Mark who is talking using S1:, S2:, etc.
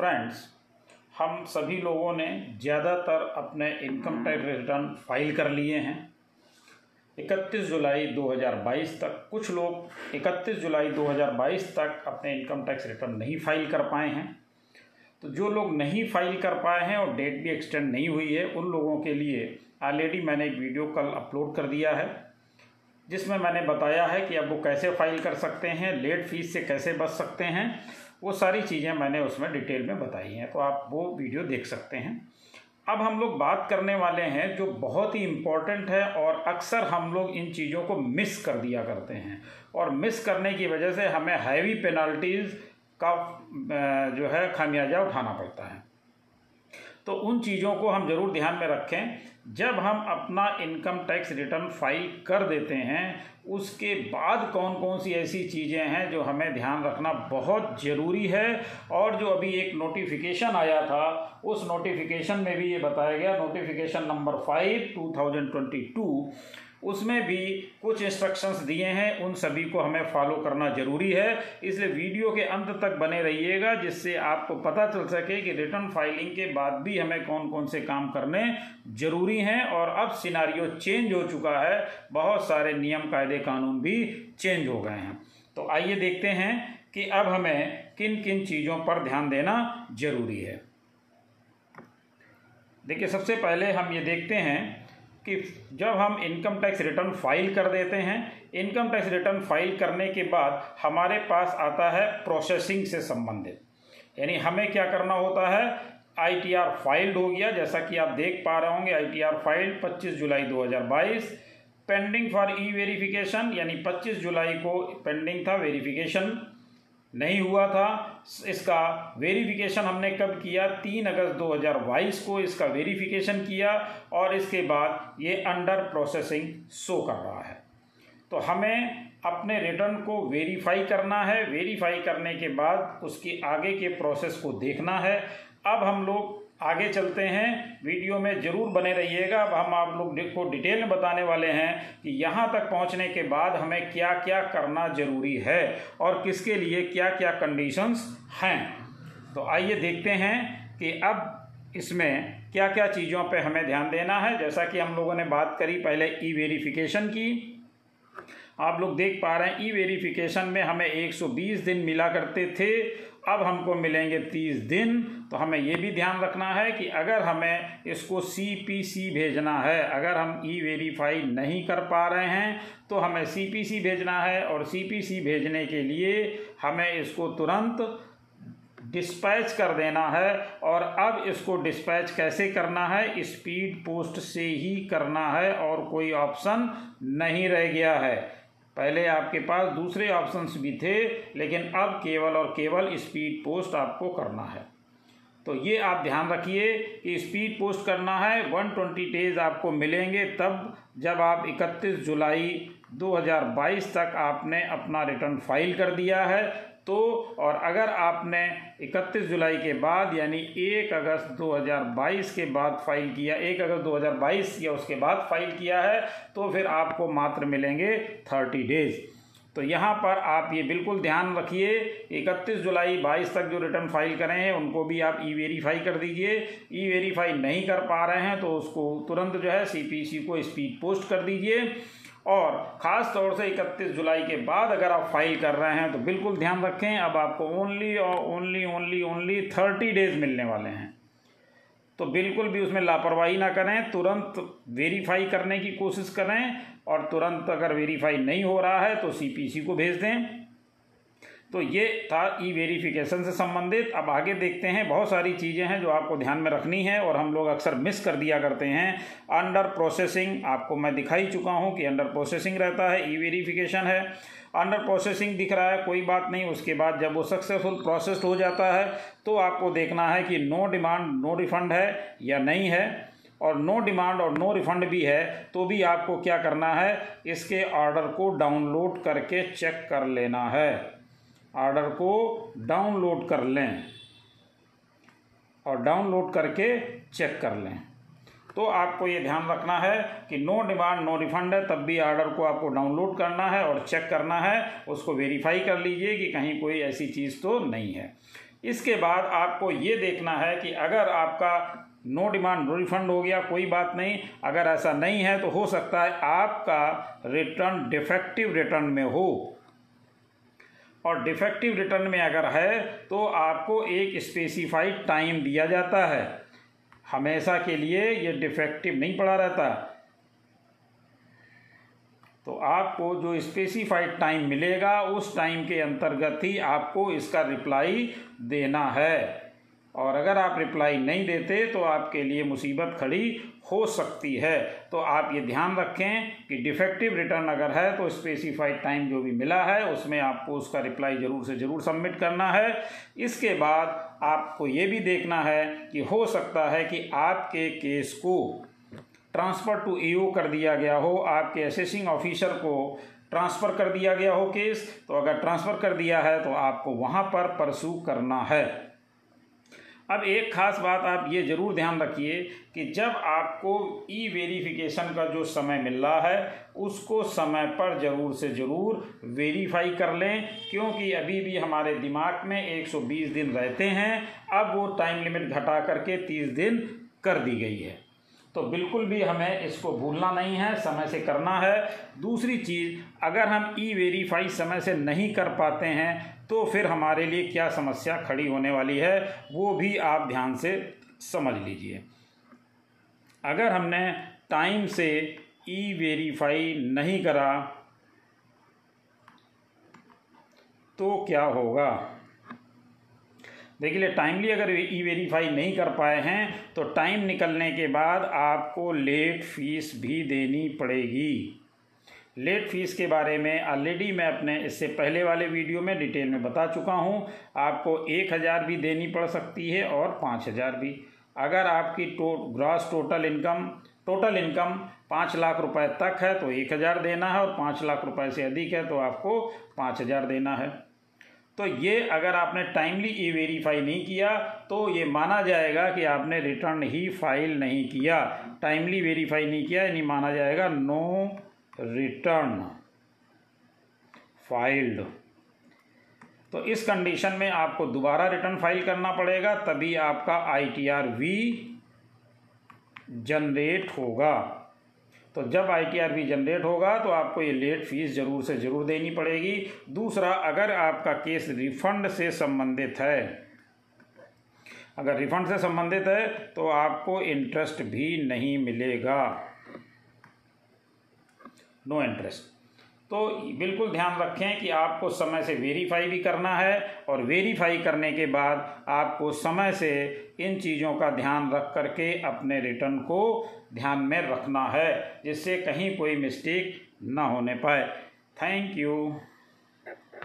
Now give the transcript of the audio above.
S1: Friends हम सभी लोगों ने ज़्यादातर अपने इनकम टैक्स रिटर्न फ़ाइल कर लिए हैं। 31 जुलाई 2022 तक कुछ लोग 31 जुलाई 2022 तक अपने इनकम टैक्स रिटर्न नहीं फ़ाइल कर पाए हैं। तो जो लोग नहीं फ़ाइल कर पाए हैं और डेट भी एक्सटेंड नहीं हुई है, उन लोगों के लिए ऑलरेडी मैंने एक वीडियो कल अपलोड कर दिया है। जिसमें मैंने बताया है कि अब वो कैसे फ़ाइल कर सकते हैं, लेट फ़ीस से कैसे बच सकते हैं, वो सारी चीज़ें मैंने उसमें डिटेल में बताई हैं तो आप वो वीडियो देख सकते हैं। अब हम लोग बात करने वाले हैं जो बहुत ही इंपॉर्टेंट है और अक्सर हम लोग इन चीज़ों को मिस कर दिया करते हैं और मिस करने की वजह से हमें हैवी पेनल्टीज़ का जो है खामियाजा उठाना पड़ता है। तो उन चीज़ों को हम ज़रूर ध्यान में रखें। जब हम अपना इनकम टैक्स रिटर्न फ़ाइल कर देते हैं, उसके बाद कौन कौन सी ऐसी चीज़ें हैं जो हमें ध्यान रखना बहुत ज़रूरी है। और जो अभी एक नोटिफिकेशन आया था, उस नोटिफिकेशन में भी ये बताया गया। Notification number five two thousand twenty two उसमें भी कुछ इंस्ट्रक्शंस दिए हैं। उन सभी को हमें फॉलो करना ज़रूरी है। इसलिए वीडियो के अंत तक बने रहिएगा, जिससे आपको पता चल सके कि रिटर्न फाइलिंग के बाद भी हमें कौन कौन से काम करने ज़रूरी हैं। और अब सिनारियो चेंज हो चुका है। बहुत सारे नियम, कायदे, कानून भी चेंज हो गए हैं। तो आइए देखते हैं कि अब हमें किन किन चीज़ों पर ध्यान देना ज़रूरी है। देखिए, सबसे पहले हम ये देखते हैं कि जब हम इनकम टैक्स रिटर्न फ़ाइल कर देते हैं, इनकम टैक्स रिटर्न फ़ाइल करने के बाद हमारे पास आता है प्रोसेसिंग से संबंधित। यानी हमें क्या करना होता है? आई टी आर फाइल्ड हो गया, जैसा कि आप देख पा रहे होंगे आई टी आर फाइल्ड पच्चीस जुलाई दो हज़ार बाईस। पेंडिंग फॉर ई वेरिफिकेशन, यानी 25 जुलाई को पेंडिंग था वेरिफिकेशन। नहीं हुआ था। इसका वेरिफिकेशन हमने कब किया? तीन अगस्त 2022 को इसका वेरिफिकेशन किया और इसके बाद ये अंडर प्रोसेसिंग शो कर रहा है। तो हमें अपने रिटर्न को वेरीफाई करना है। वेरीफाई करने के बाद उसके आगे के प्रोसेस को देखना है। अब हम लोग आगे चलते हैं। वीडियो में ज़रूर बने रहिएगा। अब हम आप लोग को डिटेल में बताने वाले हैं कि यहाँ तक पहुँचने के बाद हमें क्या क्या करना ज़रूरी है और किसके लिए क्या क्या कंडीशंस हैं। तो आइए देखते हैं कि अब इसमें क्या क्या चीज़ों पे हमें ध्यान देना है। जैसा कि हम लोगों ने बात करी पहले ई वेरिफिकेशन की। आप लोग देख पा रहे हैं ई वेरिफिकेशन में हमें 120 दिन मिला करते थे। अब हमको मिलेंगे तीस दिन तो हमें ये भी ध्यान रखना है कि अगर हमें इसको सी पी सी भेजना है, अगर हम ई वेरीफाई नहीं कर पा रहे हैं तो हमें सी पी सी भेजना है और सी पी सी भेजने के लिए हमें इसको तुरंत डिस्पैच कर देना है और अब इसको डिस्पैच कैसे करना है? स्पीड पोस्ट से ही करना है और कोई ऑप्शन नहीं रह गया है। पहले आपके पास दूसरे ऑप्शंस भी थे, लेकिन अब केवल और केवल स्पीड पोस्ट आपको करना है। तो ये आप ध्यान रखिए कि स्पीड पोस्ट करना है वन ट्वेंटी डेज़ आपको मिलेंगे तब जब आप इकतीस जुलाई 2022 तक आपने अपना रिटर्न फ़ाइल कर दिया है। तो और अगर आपने 31 जुलाई के बाद, यानी 1 अगस्त 2022 के बाद फ़ाइल किया 1 अगस्त 2022 या उसके बाद फ़ाइल किया है तो फिर आपको मात्र मिलेंगे 30 डेज़। तो यहाँ पर आप ये बिल्कुल ध्यान रखिए, इकतीस जुलाई बाईस तक जो रिटर्न फ़ाइल करें हैं, उनको भी आप ई वेरीफाई कर दीजिए। ई वेरीफाई नहीं कर पा रहे हैं तो उसको तुरंत जो है सी को स्पीड पोस्ट कर दीजिए। और ख़ास तौर से 31 जुलाई के बाद अगर आप फ़ाइल कर रहे हैं तो बिल्कुल ध्यान रखें, अब आपको ओनली और only only only thirty days मिलने वाले हैं। तो बिल्कुल भी उसमें लापरवाही ना करें, तुरंत वेरीफाई करने की कोशिश करें, और तुरंत अगर वेरीफाई नहीं हो रहा है तो सीपीसी को भेज दें। तो ये था ई वेरिफिकेशन से संबंधित। अब आगे देखते हैं, बहुत सारी चीज़ें हैं जो आपको ध्यान में रखनी है और हम लोग अक्सर मिस कर दिया करते हैं। अंडर प्रोसेसिंग आपको मैं दिखा ही चुका हूँ कि अंडर प्रोसेसिंग रहता है ई वेरिफिकेशन है। अंडर प्रोसेसिंग दिख रहा है, कोई बात नहीं, उसके बाद जब वो सक्सेसफुल प्रोसेस्ड हो जाता है तो आपको देखना है कि नो डिमांड नो रिफंड है या नहीं है। और नो डिमांड और नो रिफंड भी है तो भी आपको क्या करना है, इसके ऑर्डर को डाउनलोड करके चेक कर लेना है। ऑर्डर को डाउनलोड कर लें और डाउनलोड करके चेक कर लें। तो आपको ये ध्यान रखना है कि नो डिमांड, नो रिफंड है, तब भी आर्डर को आपको डाउनलोड करना है और चेक करना है, उसको वेरीफाई कर लीजिए कि कहीं कोई ऐसी चीज़ तो नहीं है। इसके बाद आपको ये देखना है कि अगर आपका नो डिमांड, नो रिफंड हो गया, कोई बात नहीं, अगर ऐसा नहीं है तो हो सकता है आपका रिटर्न डिफेक्टिव रिटर्न में हो। और डिफेक्टिव रिटर्न में अगर है तो आपको एक स्पेसिफाइड टाइम दिया जाता है। हमेशा के लिए ये डिफेक्टिव नहीं पड़ा रहता। तो आपको जो स्पेसिफाइड टाइम मिलेगा, उस टाइम के अंतर्गत ही आपको इसका रिप्लाई देना है। और अगर आप रिप्लाई नहीं देते तो आपके लिए मुसीबत खड़ी हो सकती है। तो आप ये ध्यान रखें कि डिफेक्टिव रिटर्न अगर है तो स्पेसिफाइड टाइम जो भी मिला है, उसमें आपको उसका रिप्लाई ज़रूर से ज़रूर सबमिट करना है। इसके बाद आपको ये भी देखना है कि हो सकता है कि आपके केस को ट्रांसफ़र टू ई कर दिया गया हो, आपके असेसिंग ऑफिसर को ट्रांसफ़र कर दिया गया हो केस। तो अगर ट्रांसफ़र कर दिया है तो आपको वहाँ पर परसू करना है। अब एक ख़ास बात आप ये ज़रूर ध्यान रखिए कि जब आपको ई वेरिफिकेशन का जो समय मिल रहा है, उसको समय पर ज़रूर से ज़रूर वेरीफाई कर लें, क्योंकि अभी भी हमारे दिमाग में 120 दिन रहते हैं, अब वो टाइम लिमिट घटा करके 30 दिन कर दी गई है। तो बिल्कुल भी हमें इसको भूलना नहीं है, समय से करना है। दूसरी चीज़, अगर हम ई वेरीफाई समय से नहीं कर पाते हैं तो फिर हमारे लिए क्या समस्या खड़ी होने वाली है, वो भी आप ध्यान से समझ लीजिए। अगर हमने टाइम से ई वेरीफाई नहीं करा तो क्या होगा? देखिए टाइमली अगर ई वेरीफाई नहीं कर पाए हैं तो टाइम निकलने के बाद आपको लेट फ़ीस भी देनी पड़ेगी। लेट फ़ीस के बारे में ऑलरेडी मैं अपने इससे पहले वाले वीडियो में डिटेल में बता चुका हूँ। आपको एक हज़ार भी देनी पड़ सकती है और पाँच हज़ार भी। अगर आपकी to gross total income total income पाँच लाख रुपए तक है तो एक हज़ार देना है और पाँच लाख रुपए से अधिक है तो आपको पाँच हज़ार देना है। तो ये अगर आपने टाइमली ई वेरीफाई नहीं किया तो ये माना जाएगा कि आपने रिटर्न ही फ़ाइल नहीं किया। टाइमली वेरीफाई नहीं किया, यानी माना जाएगा नो रिटर्न फाइल्ड तो इस कंडीशन में आपको दोबारा रिटर्न फ़ाइल करना पड़ेगा, तभी आपका I T R V generate होगा। तो जब आई जनरेट होगा तो आपको ये लेट फ़ीस ज़रूर से ज़रूर देनी पड़ेगी। दूसरा, अगर आपका केस रिफंड से संबंधित है, अगर रिफंड से संबंधित है तो आपको इंटरेस्ट भी नहीं मिलेगा। नो इंटरेस्ट तो बिल्कुल ध्यान रखें कि आपको समय से वेरीफाई भी करना है और वेरीफाई करने के बाद आपको समय से इन चीज़ों का ध्यान रख करके अपने रिटर्न को ध्यान में रखना है, जिससे कहीं कोई मिस्टेक ना होने पाए। Thank you